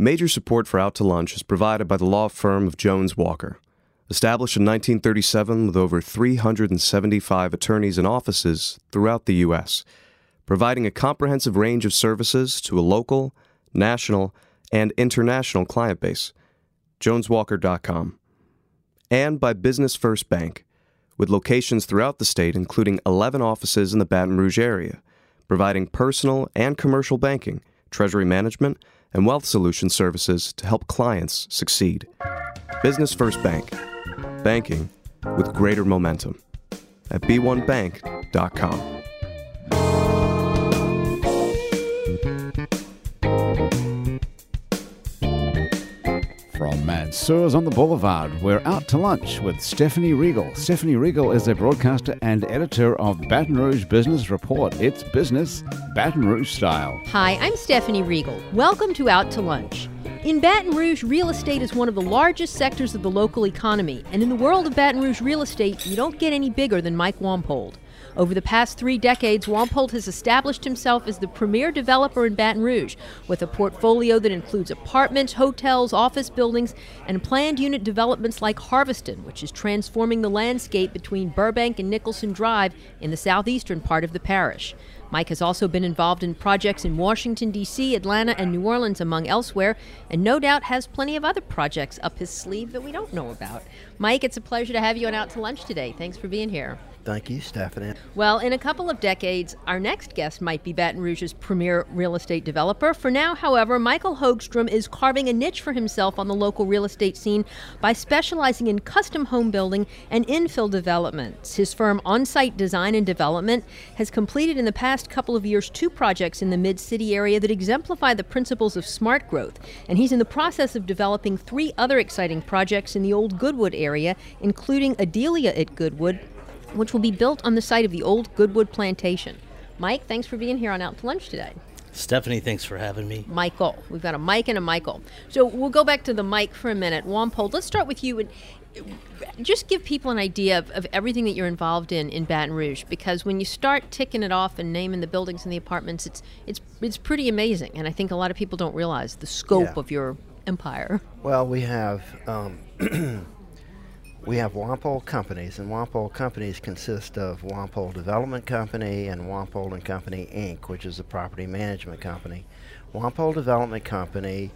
Major support for Out to Lunch is provided by the law firm of Jones Walker. Established in 1937 with over 375 attorneys and offices throughout the U.S., providing a comprehensive range of services to a local, national, and international client base. JonesWalker.com. And by Business First Bank, with locations throughout the state, including 11 offices in the Baton Rouge area, providing personal and commercial banking, treasury management, and wealth solution services to help clients succeed. Business First Bank banking with greater momentum at b1bank.com. From Mansur's on the Boulevard, we're out to lunch with Stephanie Riegel. Stephanie Riegel is a broadcaster and editor of Baton Rouge Business Report. It's business Baton Rouge style. Hi, I'm Stephanie Riegel. Welcome to Out to Lunch. In Baton Rouge, real estate is one of the largest sectors of the local economy, and in the world of Baton Rouge real estate, you don't get any bigger than Mike Wampold. Over the past three decades, Wampold has established himself as the premier developer in Baton Rouge, with a portfolio that includes apartments, hotels, office buildings, and planned unit developments like Harveston, which is transforming the landscape between Burbank and Nicholson Drive in the southeastern part of the parish. Mike has also been involved in projects in Washington, D.C., Atlanta, and New Orleans, among elsewhere, and no doubt has plenty of other projects up his sleeve that we don't know about. Mike, it's a pleasure to have you on Out to Lunch today. Thanks for being here. Thank you, Stephanie. Well, in a couple of decades, our next guest might be Baton Rouge's premier real estate developer. For now, however, Michael Hogstrom is carving a niche for himself on the local real estate scene by specializing in custom home building and infill developments. His firm On-Site Design and Development has completed in the past couple of years two projects in the mid-city area that exemplify the principles of smart growth, and he's in the process of developing three other exciting projects in the old Goodwood area, including Adelia at Goodwood which will be built on the site of the old Goodwood plantation. Mike, thanks for being here on Out to Lunch today. Stephanie, thanks for having me. Michael. We've got a Mike and a Michael. So we'll go back to the Mike for a minute. Wampold, let's start with you and just give people an idea of, of, everything that you're involved in in Baton Rouge because when you start ticking it off and naming the buildings and the apartments, it's it's it's pretty amazing. And I think a lot of people don't realize the scope yeah. of your empire. Well, we have um, we have Wampold Companies, and Wampold Companies consist of Wampold Development Company and Wampold and Company Inc., which is a property management company. Wampold Development Company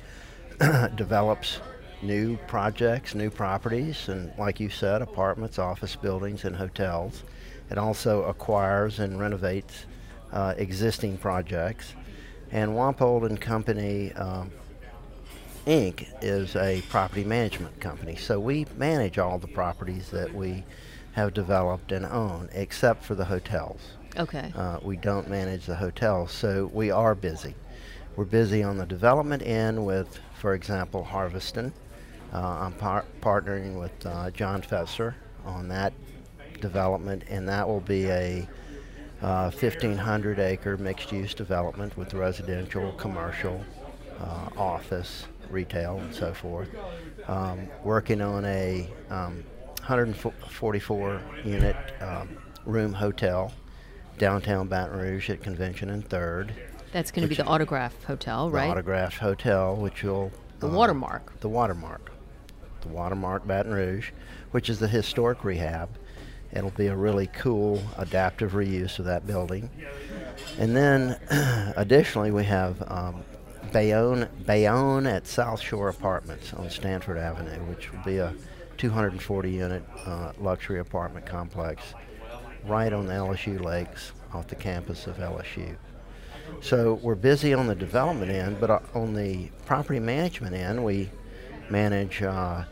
develops new projects, new properties, and like you said, apartments, office buildings, and hotels. It also acquires and renovates uh, existing projects. And Wampold and Company um, Inc. is a property management company. So we manage all the properties that we have developed and own, except for the hotels. Okay. Uh, we don't manage the hotels, so we are busy. We're busy on the development end with, for example, Harveston. Uh, I'm par- partnering with uh, John Fetzer on that development, and that will be a 1,500 uh, acre mixed use development with residential, commercial, uh, office, retail and so forth. Um, working on a um, 144 unit um, room hotel downtown Baton Rouge at Convention and Third. That's going to be the Autograph Hotel, right? The Autograph Hotel, which will the uh, watermark. The watermark, the watermark Baton Rouge, which is the historic rehab. It'll be a really cool adaptive reuse of that building. And then, additionally, we have um, Bayonne, Bayonne at South Shore Apartments on Stanford Avenue, which will be a 240 unit uh, luxury apartment complex right on the LSU lakes off the campus of LSU. So we're busy on the development end, but uh, on the property management end, we manage uh,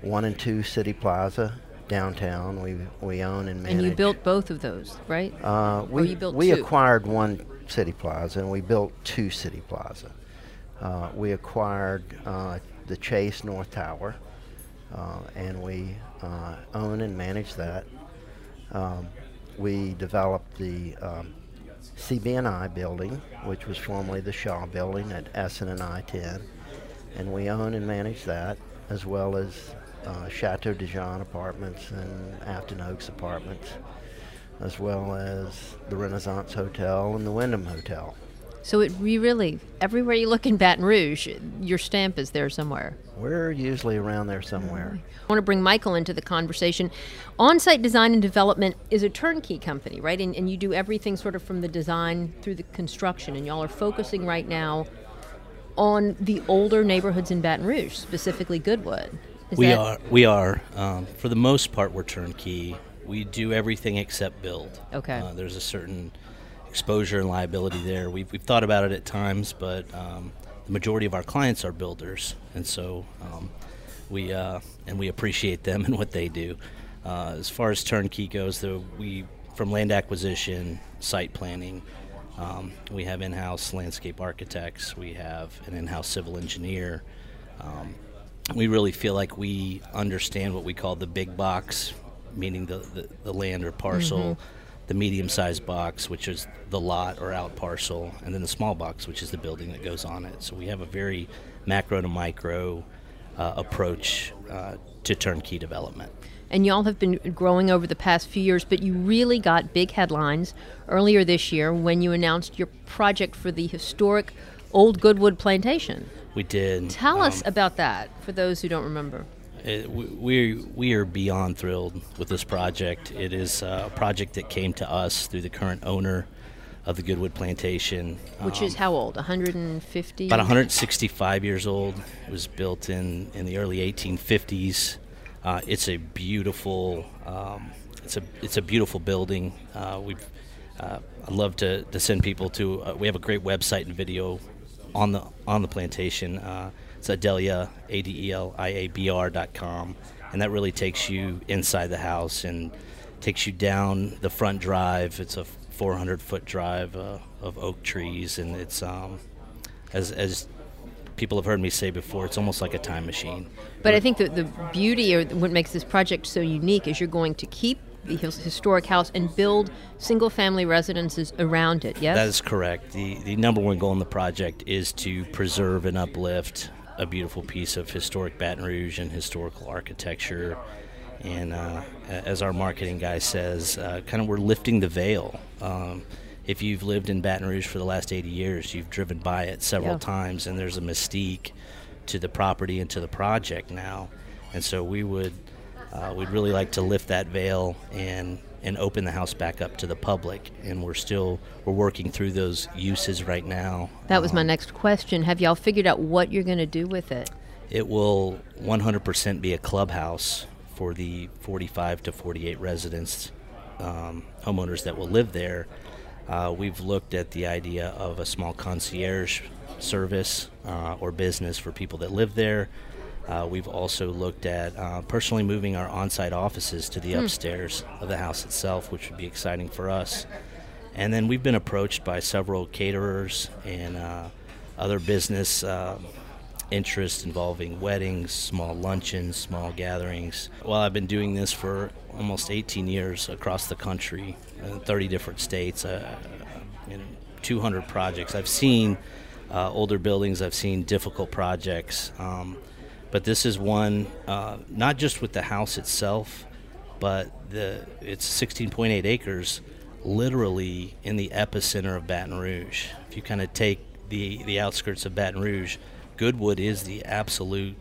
one and two City Plaza downtown. We we own and manage. And you built both of those, right? Uh, we we two? acquired one City Plaza and we built two City Plaza. Uh, we acquired uh, the Chase North Tower, uh, and we uh, own and manage that. Um, we developed the um, CB&I building, which was formerly the Shaw building at Essen and I-10, and we own and manage that, as well as uh, Chateau Dijon apartments and Afton Oaks apartments, as well as the Renaissance Hotel and the Wyndham Hotel. So it we really everywhere you look in Baton Rouge, your stamp is there somewhere. We're usually around there somewhere. I want to bring Michael into the conversation. On-site design and development is a turnkey company, right? And, and you do everything sort of from the design through the construction, and y'all are focusing right now on the older neighborhoods in Baton Rouge, specifically Goodwood. Is we that- are. We are. Um, for the most part, we're turnkey. We do everything except build. Okay. Uh, there's a certain exposure and liability there. We've, we've thought about it at times, but um, the majority of our clients are builders, and so um, we uh, and we appreciate them and what they do. Uh, as far as turnkey goes, though, we from land acquisition, site planning, um, we have in-house landscape architects. We have an in-house civil engineer. Um, we really feel like we understand what we call the big box, meaning the, the, the land or parcel, mm-hmm. The medium sized box, which is the lot or out parcel, and then the small box, which is the building that goes on it. So we have a very macro to micro uh, approach uh, to turnkey development. And y'all have been growing over the past few years, but you really got big headlines earlier this year when you announced your project for the historic Old Goodwood Plantation. We did. Tell um, us about that for those who don't remember. It, we, we are beyond thrilled with this project. It is uh, a project that came to us through the current owner of the Goodwood Plantation. Which um, is how old? 150? About 165 years old. It was built in, in the early 1850s. Uh, it's a beautiful, um, it's a it's a beautiful building. Uh, we've uh, I'd love to, to send people to. Uh, we have a great website and video on the on the plantation. It's Adelia A D E L I A B R dot com, and that really takes you inside the house and takes you down the front drive. It's a 400 foot drive uh, of oak trees, and it's um, as as people have heard me say before, it's almost like a time machine. But I think that the beauty or what makes this project so unique is you're going to keep the historic house and build single family residences around it, yes? That is correct. The, the number one goal in the project is to preserve and uplift a beautiful piece of historic Baton Rouge and historical architecture. And uh, as our marketing guy says, uh, kind of we're lifting the veil. Um, if you've lived in Baton Rouge for the last 80 years, you've driven by it several yeah. times, and there's a mystique to the property and to the project now. And so we would uh, we'd really like to lift that veil and and open the house back up to the public. And we're still we're working through those uses right now. That was um, my next question. Have y'all figured out what you're going to do with it? It will 100% be a clubhouse for the 45 to 48 residents, um, homeowners that will live there. Uh, we've looked at the idea of a small concierge service uh, or business for people that live there. Uh, we've also looked at uh, personally moving our on site offices to the hmm. upstairs of the house itself, which would be exciting for us. And then we've been approached by several caterers and uh, other business uh, interests involving weddings, small luncheons, small gatherings. Well, I've been doing this for almost 18 years across the country, in 30 different states, uh, in 200 projects. I've seen uh, older buildings, I've seen difficult projects. Um, but this is one uh, not just with the house itself, but the it's 16.8 acres, literally in the epicenter of Baton Rouge. If you kind of take the the outskirts of Baton Rouge, Goodwood is the absolute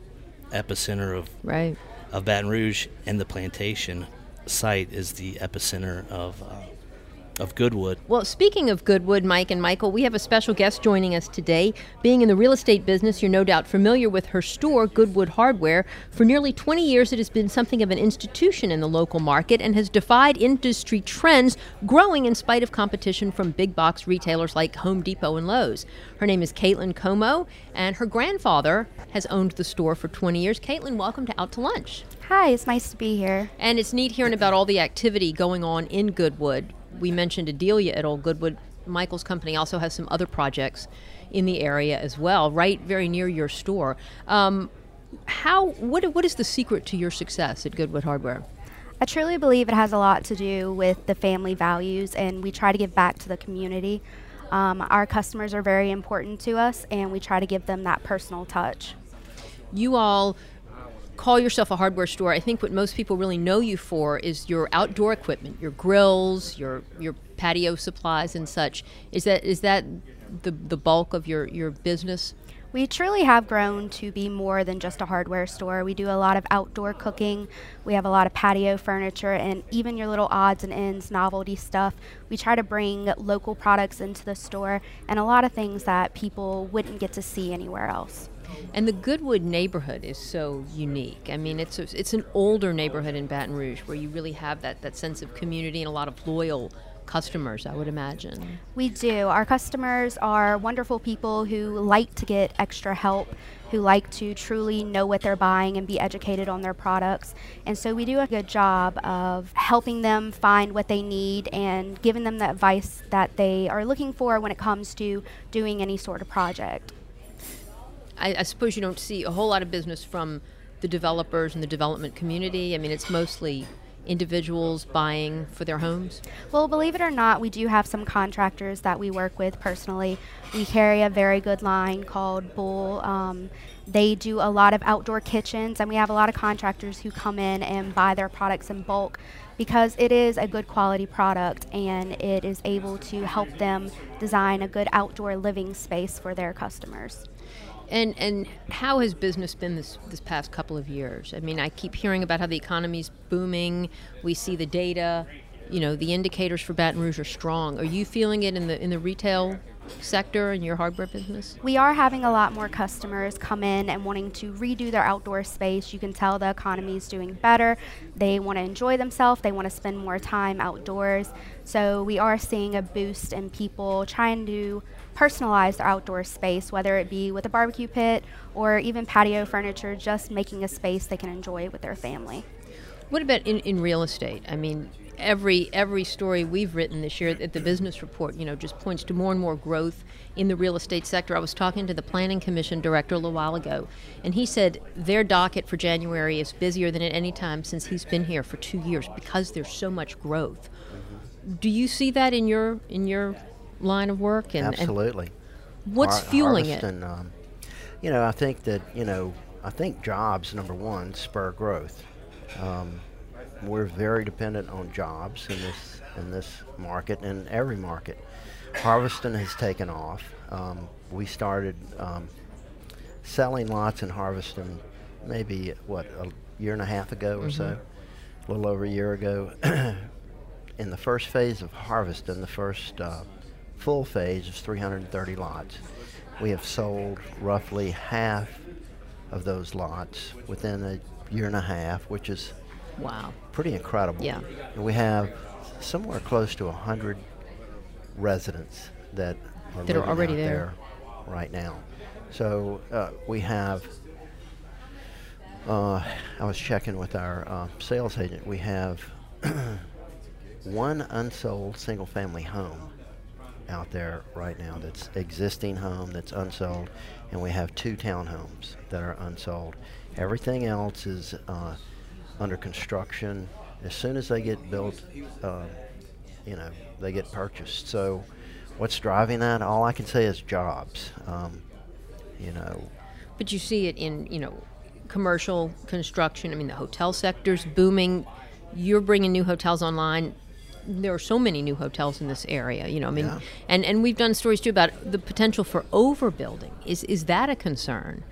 epicenter of right of Baton Rouge, and the plantation site is the epicenter of uh, of Goodwood. Well, speaking of Goodwood, Mike and Michael, we have a special guest joining us today. Being in the real estate business, you're no doubt familiar with her store, Goodwood Hardware. For nearly 20 years, it has been something of an institution in the local market and has defied industry trends, growing in spite of competition from big box retailers like Home Depot and Lowe's. Her name is Caitlin Como, and her grandfather has owned the store for 20 years. Caitlin, welcome to Out to Lunch. Hi, it's nice to be here. And it's neat hearing about all the activity going on in Goodwood we mentioned Adelia at Old Goodwood. Michael's company also has some other projects in the area as well, right very near your store. Um, how what what is the secret to your success at Goodwood Hardware? I truly believe it has a lot to do with the family values, and we try to give back to the community. Um, our customers are very important to us, and we try to give them that personal touch. You all call yourself a hardware store, I think what most people really know you for is your outdoor equipment, your grills, your your patio supplies and such. Is that is that the the bulk of your your business? We truly have grown to be more than just a hardware store. We do a lot of outdoor cooking. We have a lot of patio furniture and even your little odds and ends, novelty stuff. We try to bring local products into the store and a lot of things that people wouldn't get to see anywhere else. And the Goodwood neighborhood is so unique. I mean, it's a, it's an older neighborhood in Baton Rouge where you really have that, that sense of community and a lot of loyal customers, I would imagine. We do. Our customers are wonderful people who like to get extra help, who like to truly know what they're buying and be educated on their products. And so we do a good job of helping them find what they need and giving them the advice that they are looking for when it comes to doing any sort of project. I, I suppose you don't see a whole lot of business from the developers and the development community. I mean, it's mostly individuals buying for their homes? Well, believe it or not, we do have some contractors that we work with personally. We carry a very good line called Bull. Um, they do a lot of outdoor kitchens, and we have a lot of contractors who come in and buy their products in bulk because it is a good quality product and it is able to help them design a good outdoor living space for their customers. And and how has business been this this past couple of years? I mean, I keep hearing about how the economy's booming. We see the data. You know, the indicators for Baton Rouge are strong. Are you feeling it in the in the retail sector and your hardware business? We are having a lot more customers come in and wanting to redo their outdoor space. You can tell the economy is doing better. They want to enjoy themselves, they want to spend more time outdoors. So we are seeing a boost in people trying to personalize their outdoor space, whether it be with a barbecue pit or even patio furniture, just making a space they can enjoy with their family. What about in, in real estate? I mean, every every story we've written this year at the business report, you know, just points to more and more growth in the real estate sector. I was talking to the Planning Commission director a little while ago, and he said their docket for January is busier than at any time since he's been here for two years because there's so much growth. Do you see that in your in your line of work? And, Absolutely. And what's Har- fueling it? Um, you know, I think that you know, I think jobs number one spur growth. Um, we're very dependent on jobs in this in this market and every market. Harveston has taken off. Um, we started um, selling lots in Harveston maybe what a year and a half ago or mm-hmm. so, a little over a year ago. in the first phase of Harveston, the first uh, full phase is 330 lots. We have sold roughly half of those lots within a year and a half, which is wow, pretty incredible. Yeah, and we have somewhere close to 100 residents that are, that are already there. there. right now. So uh, we have. Uh, I was checking with our uh, sales agent. We have one unsold single-family home out there right now that's existing home that's unsold, and we have two townhomes that are unsold. Everything else is uh, under construction. As soon as they get built, uh, you know, they get purchased. So, what's driving that? All I can say is jobs. Um, you know. But you see it in you know commercial construction. I mean, the hotel sector's booming. You're bringing new hotels online there are so many new hotels in this area. You know, I mean, yeah. and and we've done stories too about the potential for overbuilding. Is is that a concern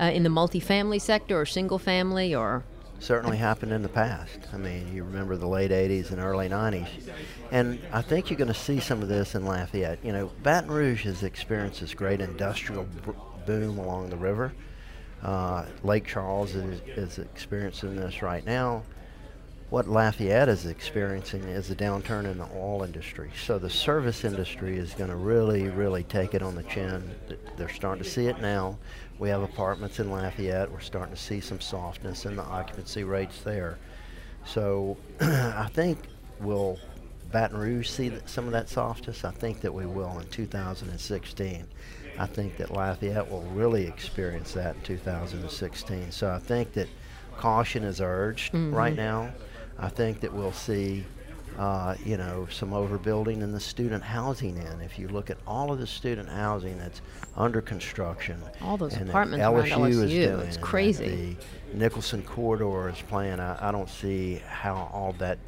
uh, in the multifamily sector or single family or? Certainly happened in the past. I mean, you remember the late '80s and early '90s, and I think you're going to see some of this in Lafayette. You know, Baton Rouge has experienced this great industrial b- boom along the river. Uh, Lake Charles is, is experiencing this right now what Lafayette is experiencing is a downturn in the oil industry. So the service industry is going to really, really take it on the chin. They're starting to see it now. We have apartments in Lafayette. We're starting to see some softness in the occupancy rates there. So I think we'll Baton Rouge see some of that softness. I think that we will in 2016. I think that Lafayette will really experience that in 2016. So I think that caution is urged mm-hmm. right now. I think that we'll see, uh, you know, some overbuilding in the student housing end. If you look at all of the student housing that's under construction, all those apartments LSU, LSU is doing, it's crazy. The Nicholson corridor is playing. I, I don't see how all that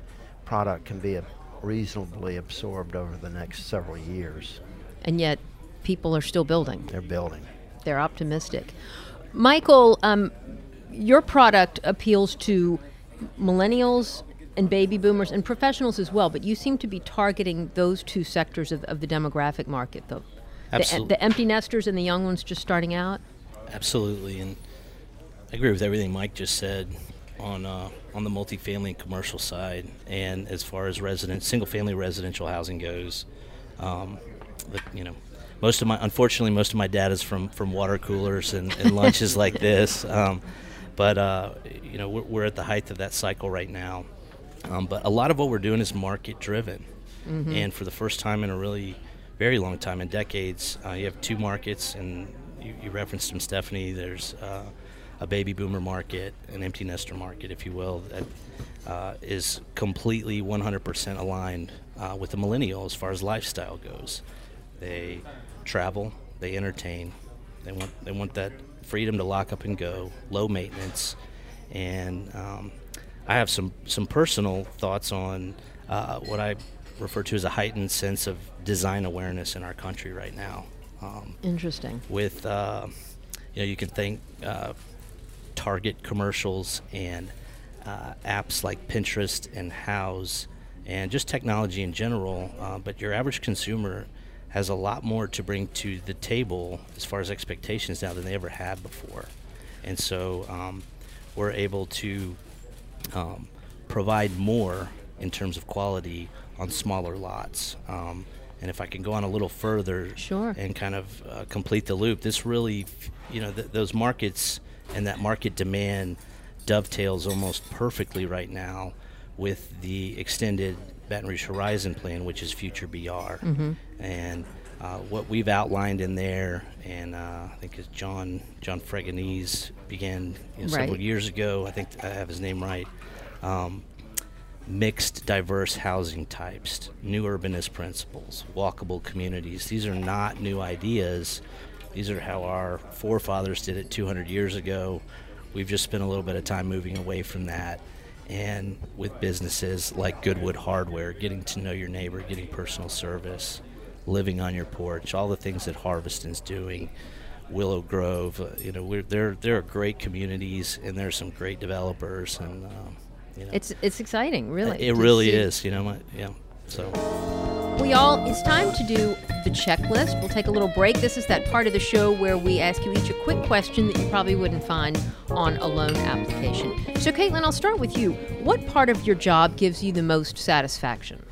product can be a, reasonably absorbed over the next several years. And yet, people are still building. They're building. They're optimistic. Michael, um, your product appeals to millennials and baby boomers and professionals as well, but you seem to be targeting those two sectors of, of the demographic market, though. The, Absolutely. the empty nesters and the young ones just starting out. Absolutely, and I agree with everything Mike just said on uh, on the multifamily and commercial side, and as far as resident single-family residential housing goes, um, the, you know, most of my unfortunately most of my data is from from water coolers and, and lunches like this, um, but uh, you know we're, we're at the height of that cycle right now. Um, but a lot of what we're doing is market-driven, and for the first time in a really very long time in decades, uh, you have two markets, and you, you referenced them, Stephanie. There's uh, a baby boomer market, an empty nester market, if you will, that uh, is completely 100% aligned uh, with the millennial as far as lifestyle goes. They travel, they entertain, they want they want that freedom to lock up and go, low maintenance, and um, I have some some personal thoughts on uh, what I refer to as a heightened sense of design awareness in our country right now. Um, Interesting. with uh, you know you can think uh, Target commercials and uh, apps like Pinterest and Houzz and just technology in general. Uh, but your average consumer has a lot more to bring to the table as far as expectations now than they ever had before, and so um, we're able to um, provide more in terms of quality on smaller lots. Um, and if I can go on a little further Sure. and kind of uh, complete the loop, this really, you know, th- those markets and that market demand dovetails almost perfectly right now with the extended Baton Rouge Horizon plan, which is Future BR. And uh, what we've outlined in there, and uh, I think it's John John Fregonese began you know, several Right. years ago. I think I have his name right. Um, mixed, diverse housing types, new urbanist principles, walkable communities. These are not new ideas. These are how our forefathers did it 200 years ago. We've just spent a little bit of time moving away from that. And with businesses like Goodwood Hardware, getting to know your neighbor, getting personal service, living on your porch, all the things that Harveston's doing, Willow Grove, uh, you know, we're, there, there are great communities and there's some great developers. And, um, you know, It's it's exciting, really. it really see- is, you know. My, yeah. So We all, it's time to do the checklist. We'll take a little break. This is that part of the show where we ask you each a quick question that you probably wouldn't find on a loan application. So, Caitlin, I'll start with you. What part of your job gives you the most satisfaction?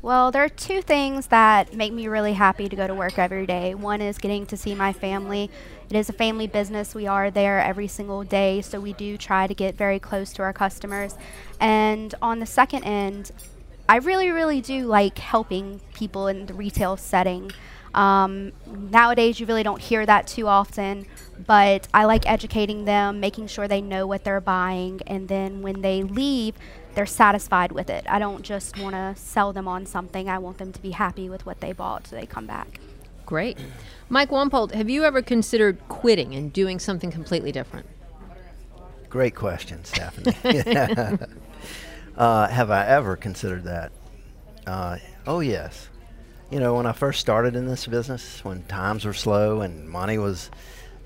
Well, there are two things that make me really happy to go to work every day. One is getting to see my family. It is a family business. We are there every single day, so we do try to get very close to our customers. And on the second end, I really, really do like helping people in the retail setting. Um, nowadays, you really don't hear that too often, but I like educating them, making sure they know what they're buying, and then when they leave, they're satisfied with it. I don't just want to sell them on something, I want them to be happy with what they bought so they come back. Great. Mike Wampold, have you ever considered quitting and doing something completely different? Great question, Stephanie. uh, have I ever considered that? Uh, oh, yes. You know, when I first started in this business, when times were slow and money was,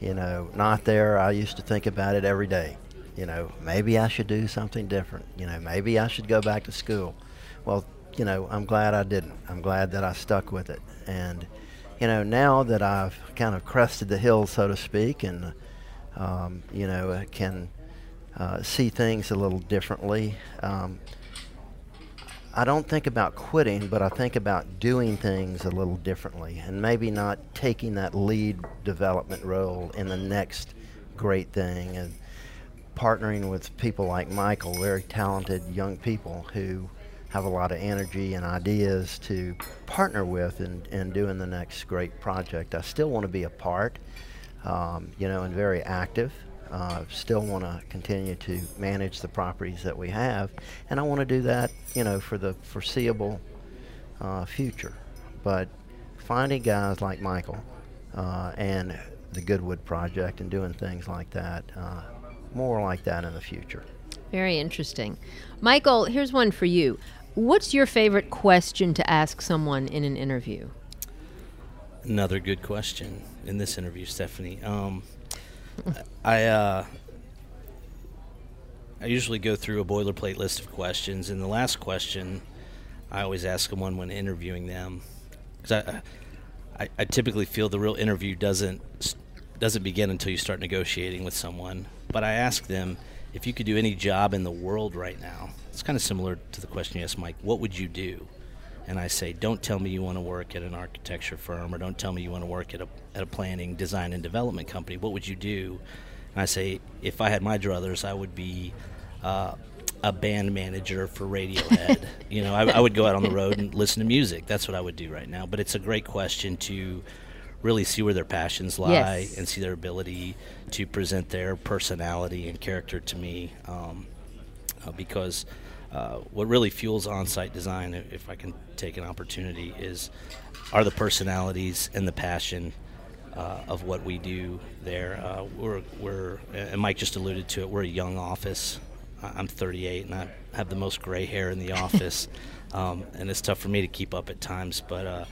you know, not there, I used to think about it every day. You know, maybe I should do something different. You know, maybe I should go back to school. Well, you know, I'm glad I didn't. I'm glad that I stuck with it. And, you know, now that I've kind of crested the hill, so to speak, and, um, you know, can uh, see things a little differently. Um, I don't think about quitting, but I think about doing things a little differently and maybe not taking that lead development role in the next great thing and partnering with people like Michael, very talented young people who have a lot of energy and ideas to partner with in, in doing the next great project. I still want to be a part, um, you know, and very active. Uh, still want to continue to manage the properties that we have, and I want to do that, you know, for the foreseeable uh, future. But finding guys like Michael uh, and the Goodwood Project and doing things like that, uh, more like that in the future. Very interesting. Michael, here's one for you. What's your favorite question to ask someone in an interview? Another good question in this interview, Stephanie. Um, I uh, I usually go through a boilerplate list of questions, and the last question I always ask them one when interviewing them, because I, I, I typically feel the real interview doesn't doesn't begin until you start negotiating with someone. But I ask them if you could do any job in the world right now. It's kind of similar to the question you asked Mike. What would you do? and I say, don't tell me you want to work at an architecture firm or don't tell me you want to work at a, at a planning, design, and development company. What would you do? And I say, if I had my druthers, I would be uh, a band manager for Radiohead. you know, I, I, would go out on the road and listen to music. That's what I would do right now. But it's a great question to really see where their passions lie yes. and see their ability to present their personality and character to me. Um, uh, because – uh, what really fuels on-site design, if I can take an opportunity, is are the personalities and the passion uh, of what we do there. Uh, we're, we're, and Mike just alluded to it. We're a young office. I'm 38 and I have the most gray hair in the office, um, and it's tough for me to keep up at times. But uh,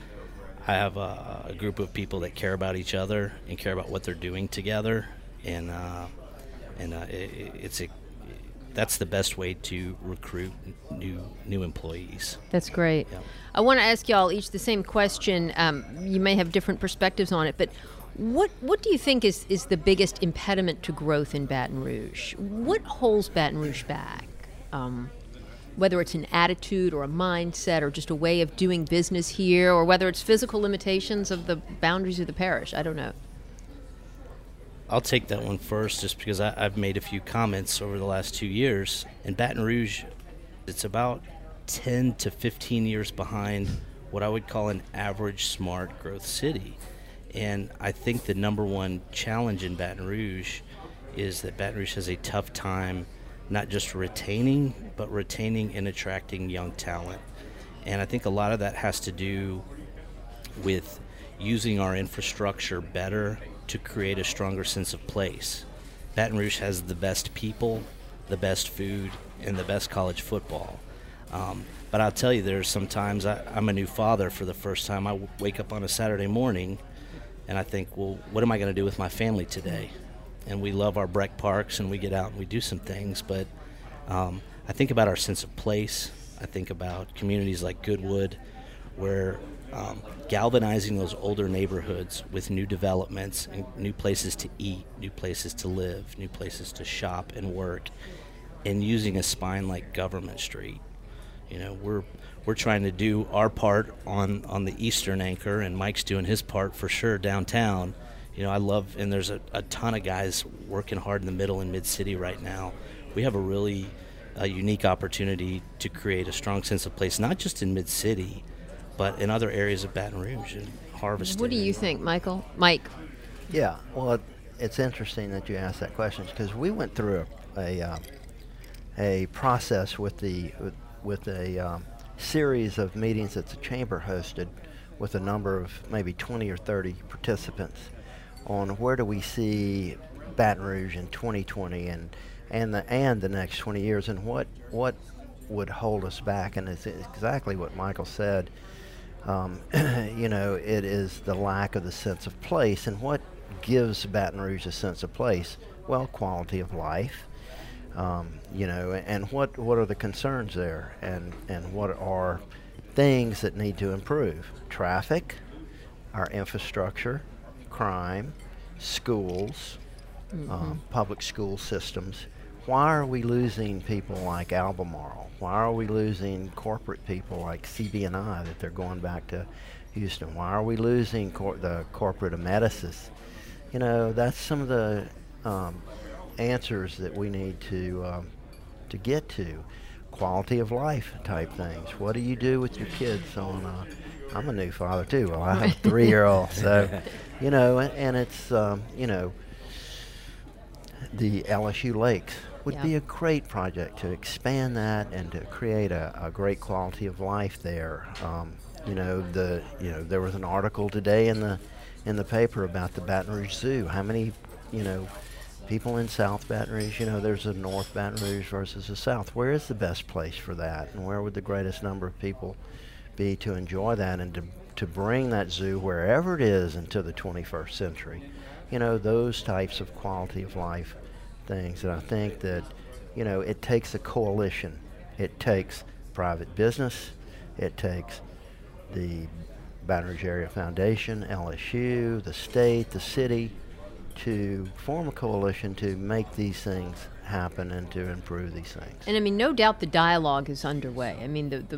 I have a, a, group of people that care about each other and care about what they're doing together, and uh, and it, it's a that's the best way to recruit new new employees. That's great. Yeah. I want to ask y'all each the same question. Um, you may have different perspectives on it, but what what do you think is is the biggest impediment to growth in Baton Rouge? What holds Baton Rouge back? Um, whether it's an attitude or a mindset or just a way of doing business here, or whether it's physical limitations of the boundaries of the parish, I don't know. I'll take that one first just because I, have made a few comments over the last two years. In Baton Rouge, it's about 10 to 15 years behind what I would call an average smart growth city. And I think the number one challenge in Baton Rouge is that Baton Rouge has a tough time not just retaining, but retaining and attracting young talent. And I think a lot of that has to do with using our infrastructure better to create a stronger sense of place. Baton Rouge has the best people, the best food, and the best college football. Um, but I'll tell you, there's sometimes I, am a new father for the first time. I wake up on a Saturday morning and I think, well, what am I going to do with my family today? And we love our BREC Parks and we get out and we do some things, but um, I think about our sense of place. I think about communities like Goodwood, where um, galvanizing those older neighborhoods with new developments and new places to eat, new places to live, new places to shop and work, and using a spine like Government Street. You know, we're we're trying to do our part on on the eastern anchor, and Mike's doing his part for sure downtown. You know, I love, and there's a, a ton of guys working hard in the middle and mid city right now. We have a really a unique opportunity to create a strong sense of place, not just in mid city, but in other areas of Baton Rouge and Harveston. What do you think, Michael? Mike? Yeah, well, it's interesting that you asked that question because we went through a a, uh, a process with the with, with a um, series of meetings that the chamber hosted with a number of maybe 20 or 30 participants on where do we see Baton Rouge in 2020 and and the and the next 20 years and what what would hold us back and it's exactly what Michael said um, you know, it is the lack of the sense of place. And what gives Baton Rouge a sense of place? Well, quality of life. Um, you know, and what what are the concerns there, and and what are things that need to improve? Traffic, our infrastructure, crime, schools, mm-hmm. um, public school systems. Why are we losing people like Albemarle? Why are we losing corporate people like CB&I that they're going back to Houston? Why are we losing cor- the corporate Amedisys? You know, that's some of the um, answers that we need to um, to get to. Quality of life type things. What do you do with your kids on? Uh, I'm a new father too. Well, I have a three-year-old, so you know, and, and it's um, you know the LSU Lakes would yeah. be a great project to expand that and to create a, a great quality of life there. Um, you know, the you know there was an article today in the in the paper about the Baton Rouge Zoo. How many you know people in South Baton Rouge? You know, there's a North Baton Rouge versus a South. Where is the best place for that, and where would the greatest number of people be to enjoy that and to, to bring that zoo wherever it is into the 21st century. You know, those types of quality of life things. And I think that, you know, it takes a coalition. It takes private business. It takes the Baton Rouge Area Foundation, LSU, the state, the city, to form a coalition to make these things happen and to improve these things. And I mean, no doubt the dialogue is underway. I mean, the the,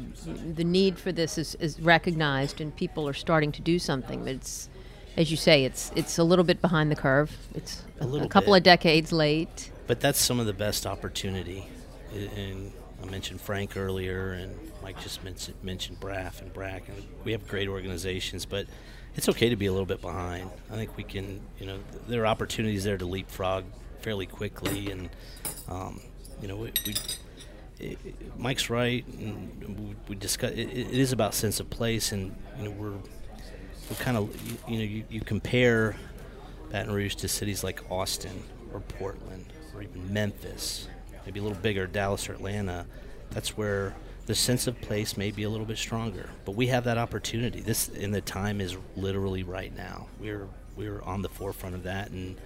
the need for this is, is recognized, and people are starting to do something. But it's, as you say, it's it's a little bit behind the curve. It's a, a, a couple bit. of decades late. But that's some of the best opportunity. And I mentioned Frank earlier, and Mike just mentioned, mentioned BRAF and Brack, and we have great organizations, but it's okay to be a little bit behind. I think we can, you know, there are opportunities there to leapfrog fairly quickly, and um, you know, we, we it, Mike's right, and we, we discuss. It, it is about sense of place, and you know, we're we kind of, you, you, know, you, you compare Baton Rouge to cities like Austin or Portland or even Memphis, maybe a little bigger, Dallas or Atlanta. That's where the sense of place may be a little bit stronger. But we have that opportunity. This and the time is literally right now. We're we're on the forefront of that, and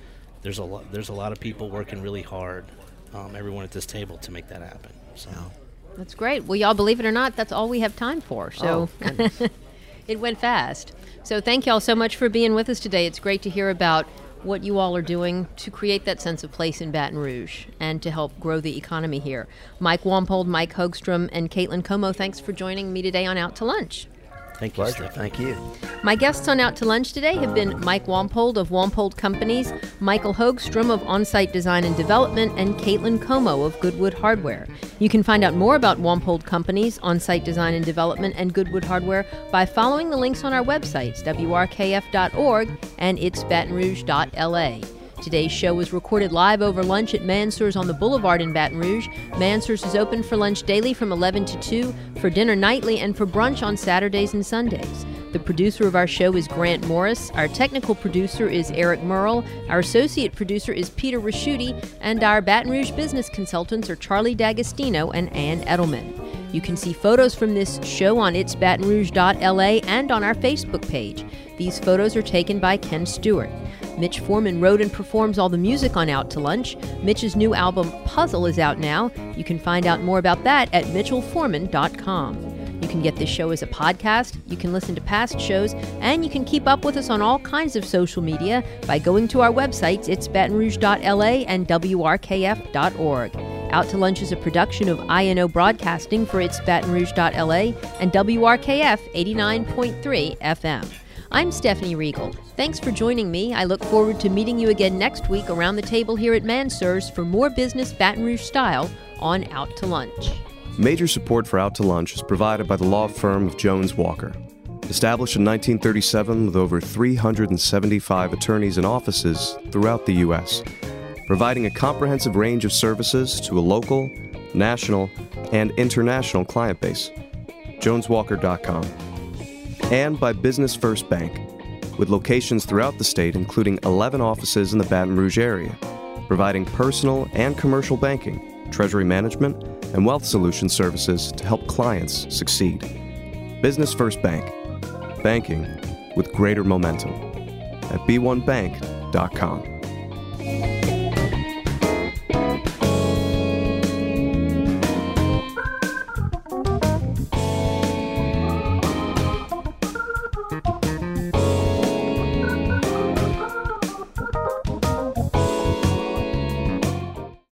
there's a lot there's a lot of people working really hard, um, everyone at this table to make that happen. So. That's great. Well, y'all believe it or not, that's all we have time for. So oh, it went fast. So thank y'all so much for being with us today. It's great to hear about what you all are doing to create that sense of place in Baton Rouge and to help grow the economy here. Mike Wampold, Mike Hogstrom, and Caitlin Como, thanks for joining me today on Out to Lunch. Thank you, Pleasure. Stephanie. Thank you. My guests on Out to Lunch today have been Mike Wampold of Wampold Companies, Michael Hogstrom of Onsite Design and Development, and Caitlin Como of Goodwood Hardware. You can find out more about Wampold Companies, Onsite Design and Development, and Goodwood Hardware by following the links on our websites, wrkf.org and itsbatonrouge.la. Today's show was recorded live over lunch at Mansur's on the Boulevard in Baton Rouge. Mansur's is open for lunch daily from 11 to 2, for dinner nightly, and for brunch on Saturdays and Sundays. The producer of our show is Grant Morris. Our technical producer is Eric Merle. Our associate producer is Peter Raschuti. And our Baton Rouge business consultants are Charlie D'Agostino and Ann Edelman. You can see photos from this show on itsbatonrouge.la and on our Facebook page. These photos are taken by Ken Stewart. Mitch Foreman wrote and performs all the music on Out to Lunch. Mitch's new album, Puzzle, is out now. You can find out more about that at mitchellforeman.com. You can get this show as a podcast, you can listen to past shows, and you can keep up with us on all kinds of social media by going to our websites, it's batonrouge.la and wrkf.org. Out to Lunch is a production of INO Broadcasting for its Baton Rouge.la and WRKF 89.3 FM. I'm Stephanie Riegel. Thanks for joining me. I look forward to meeting you again next week around the table here at Mansur's for more business Baton Rouge style on Out to Lunch. Major support for Out to Lunch is provided by the law firm of Jones Walker. Established in 1937 with over 375 attorneys and offices throughout the U.S., providing a comprehensive range of services to a local, national, and international client base. JonesWalker.com. And by Business First Bank, with locations throughout the state, including 11 offices in the Baton Rouge area, providing personal and commercial banking, treasury management, and wealth solution services to help clients succeed. Business First Bank, banking with greater momentum at b1bank.com.